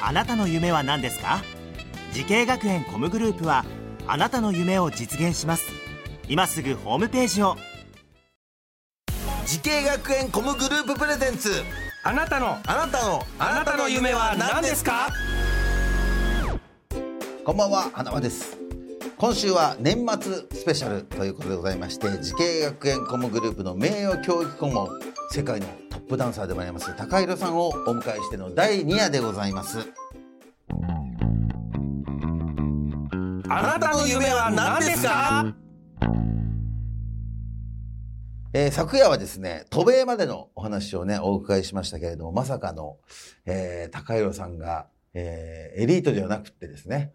あなたの夢は何ですか？滋慶学園 COM グループはあなたの夢を実現します。今すぐホームページを。滋慶学園 COM グループ presents。あなたのあなたのあなたの夢は何ですか？こんばんは花輪です今週は年末スペシャルということでございまして滋慶学園 COM グループの名誉教育顧問世界のトップダンサーでもあります高弘さんをお迎えしての第2夜でございます。あなたの夢は何ですか？えー昨夜はですね、渡米までのお話をね、お伺いしましたけれども、まさかの、えー高弘さんが、えーエリートではなくってですね、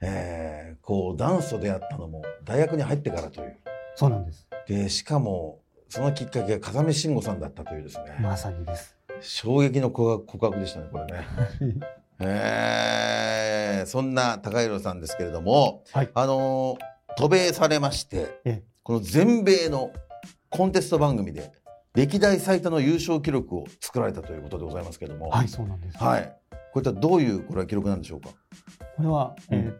えーこう、ダンスと出会ったのも大学に入ってからという。そうなんです。で、しかも、そのきっかけが風見慎吾さんだったというですね、まさにです。衝撃の告白でしたね、これね。えーそんな高弘さんですけれども、はいあのー渡米されまして、ええこの全米のコンテスト番組で歴代最多の優勝記録を作られたということでございますけれども、はい、そうなんです。はいこういったどういうこれは記録なんでしょうか？これは、うんえー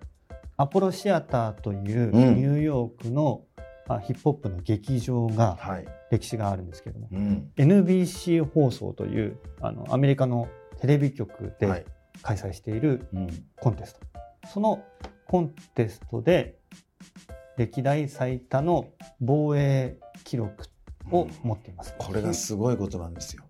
アポロシアターといううんニューヨークの、あヒップホップの劇場がはい。歴史があるんですけれども、うん。NBC 放送というあのアメリカのテレビ局はいで。開催しているうん。コンテスト、そのコンテストで歴代最多の防衛記録を持っています。これがすごいことなんですよ。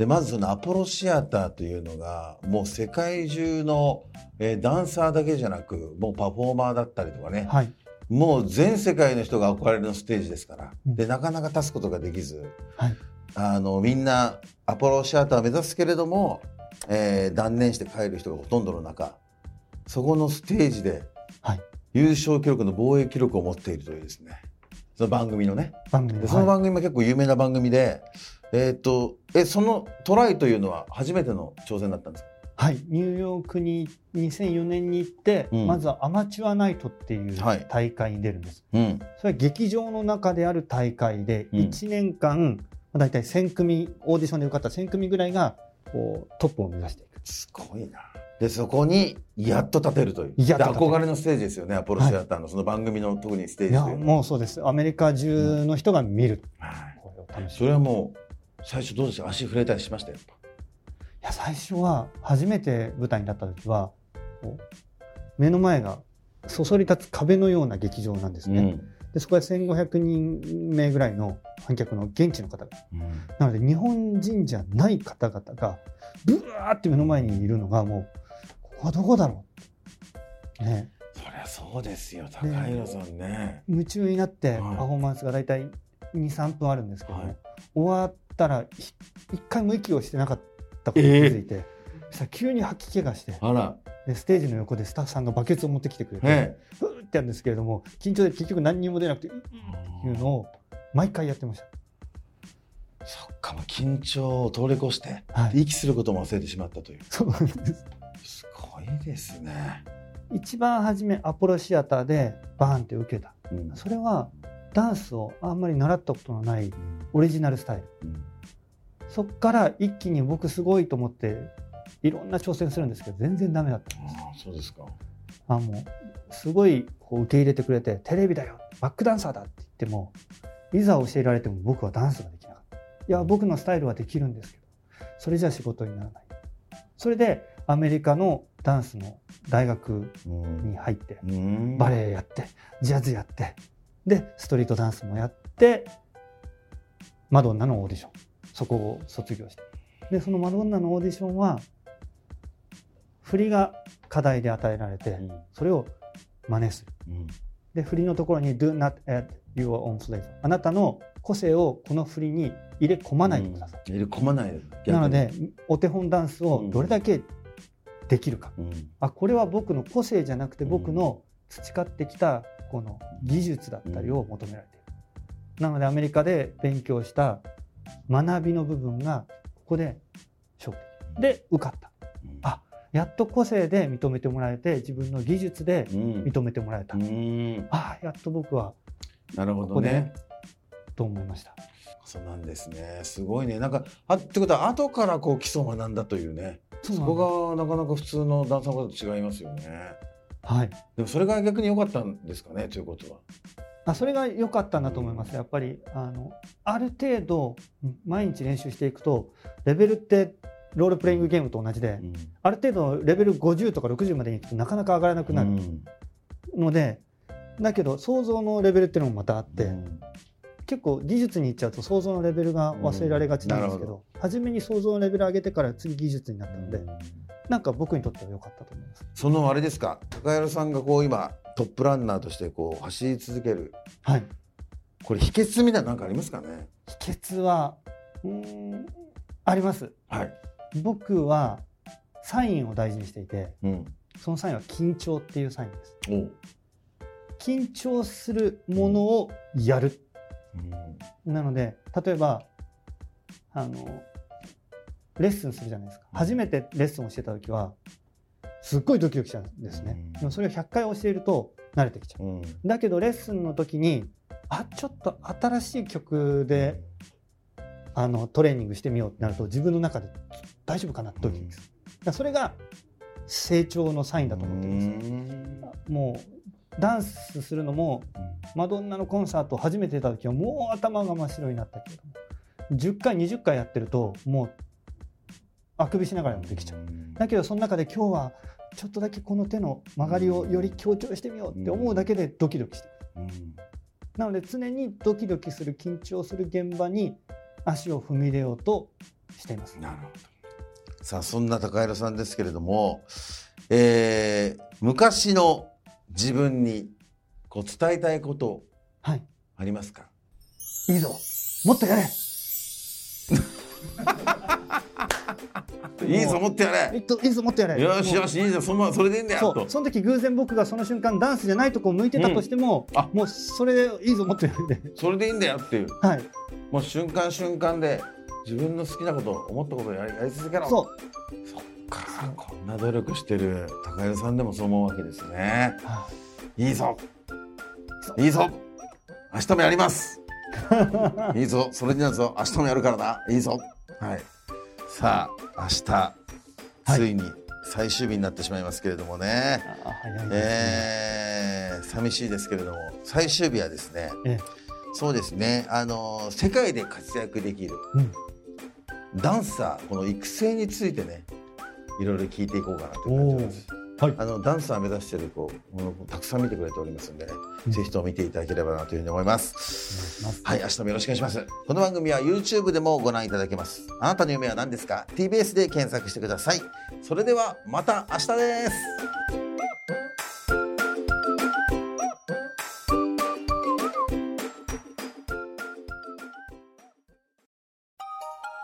でまずそのアポロシアターというのがもう世界中の、えーダンサーだけじゃなくもうパフォーマーだったりとかね、はい、もう全世界の人が憧れのステージですから、うん。でなかなか立つことができず、はい。あのみんなアポロシアターを目指すけれども、えー断念して帰る人がほとんどの中。そこのステージではい。優勝記録の防衛記録を持っているというですねその番組のね。番組そのはい。番組も結構有名な番組で、えーっとえそのトライというのは初めての挑戦だったんですか？はい、ニューヨークに2004年に行って、うん。まずはアマチュアナイトっていうはい。大会に出るんです。うん。それは劇場の中である大会で、うん。1年間、まあ、大体1000組、オーディションで受かった1000組ぐらいがこうトップを目指していく。すごいな。でそこにやっと立てるという。やっと立てる。で憧れのステージですよね。アポロシアターのその番組の特にステーいや、ジという。のはもうそうです。アメリカ中の人が見る。はい。それはもう最初どうですか足触れたりしました？よいや、最初は初めて舞台に立った時は、目の前がそそり立つ壁のような劇場なんですね。うん。でそこは1500人目ぐらいの観客の現地の方。がなので日本人じゃない方々がブワーって目の前にいるのがもうはどこだろ。う、ね、そりゃそうですよ高弘さんね。夢中になってはい。パフォーマンスが大体23分あるんですけども、はい。終わったらひ一回も息をしてなかったことに気づいて、そしたら急に吐き気がしてでステージの横でスタッフさんがバケツを持ってきてくれて、えふーってやるんですけれども緊張で結局何にも出なくていうのを毎回やってました。そっか緊張を通り越してはい、息することも忘れてしまったという。そうなんですですね、一番初めアポロシアターでバーンって受けた。うん。それはダンスをあんまり習ったことのないオリジナルスタイル。うん。そっから一気に僕すごいと思っていろんな挑戦するんですけど全然ダメだったんです。ああそうですか。あもうすごいこう受け入れてくれてテレビだよバックダンサーだって言ってもいざ教えられても僕はダンスができなかった。いや僕のスタイルはできるんですけどそれじゃ仕事にならない。それでアメリカのダンスの大学うん。に入ってうん。バレエやってジャズやってでストリートダンスもやってマドンナのオーディション。そこを卒業して。でそのマドンナのオーディションは振りが課題で与えられてうん。それを真似する。うん。で振りのところに「Do not add your own flavor」あなたの個性をこの振りに入れ込まないでください、入れ込まないなのでお手本ダンスをどれだけできるか。うん。あこれは僕の個性じゃなくて僕の培ってきたこの技術だったりを求められている、なのでアメリカで勉強した学びの部分がここで勝負で受かった。あやっと個性で認めてもらえて自分の技術でうん。認めてもらえた、うん。あやっと僕はなるほここで、どね。と思いました。そうなんですね。すごいね。なんか、あってことは、後からこう基礎を学んだというね。そそこがなかなか普通のダンサーと違いますよね。はい。でもそれが逆に良かったんですかね、ということは。あそれが良かったなと思います。やっぱりあのある程度うん毎日練習していくとレベルってロールプレイングゲームと同じで、うん。ある程度レベル50とか60までに行くとなかなか上がらなくなるうん。ので、だけど想像のレベルっていうのもまたあって、うん結構技術に行っちゃうと想像のレベルが忘れられがちなんですけど,、うん初めに想像のレベル上げてから次技術になったので、なんか僕にとっては良かったと思います。そのあれですか、高弘さんがこう今トップランナーとしてこう走り続ける。はい、これ秘訣みたいなのなんかありますかね？秘訣はうーんありますはい。僕はサインを大事にしていてうん。そのサインは緊張っていうサインです。緊張するものをやるうんなので例えばあのレッスンするじゃないですか。初めてレッスンをしてた時はすっごいドキドキしちゃうんですね。うん。でもそれを100回教えると慣れてきちゃう。うん。だけどレッスンの時にあちょっと新しい曲であのトレーニングしてみようってなると自分の中で大丈夫かなってドキドキする。だそれが成長のサインだと思ってるんですよ。もうダンスするのもマドンナのコンサート初めて出た時はもう頭が真っ白になったけれども10回20回やってるともうあくびしながらもできちゃう。だけどその中で今日はちょっとだけこの手の曲がりをより強調してみようって思うだけでドキドキしてくる。うん。なので常にドキドキする緊張する現場に足を踏み入れようとしています。なるほど。さあ、そんな高弘さんですけれども、えー昔の自分にこう伝えたいことはい。ありますか？いいぞ。もっとやれ。いいぞ、持ってやいいぞいいぞもっとやれ。れよしよし、いいぞ、そのそれでいいんだよ。と。その時偶然僕がその瞬間ダンスじゃないとこを向いてたとしても、うん。あ。もうそれでいいぞもっとやれ。でそれでいいんだよっていう。はい。もう瞬間瞬間で自分の好きなこと、思ったことをやりやり続けろ。そうか、こんな努力してる高弘さんでもそう思うわけですね。いいぞ。いいぞ。明日もやります。いいぞ。それになるぞ。明日もやるからな。いいぞ。はい。さあ、明日、ついに最終日になってしまいますけれどもね。あ早いですね、えー寂しいですけれども、最終日はですね、えそうですね、あのー世界で活躍できるうんダンサー、この育成についてね、いろいろ聞いていこうかなという感じです。はいあのダンサー目指している子ものたくさん見てくれておりますんでね、ぜひとも見ていただければなというふうに思います。はい、明日もよろしくお願いします。この番組は YouTube でもご覧いただけます。あなたの夢は何ですか ?TBS で検索してください。それではまた明日です。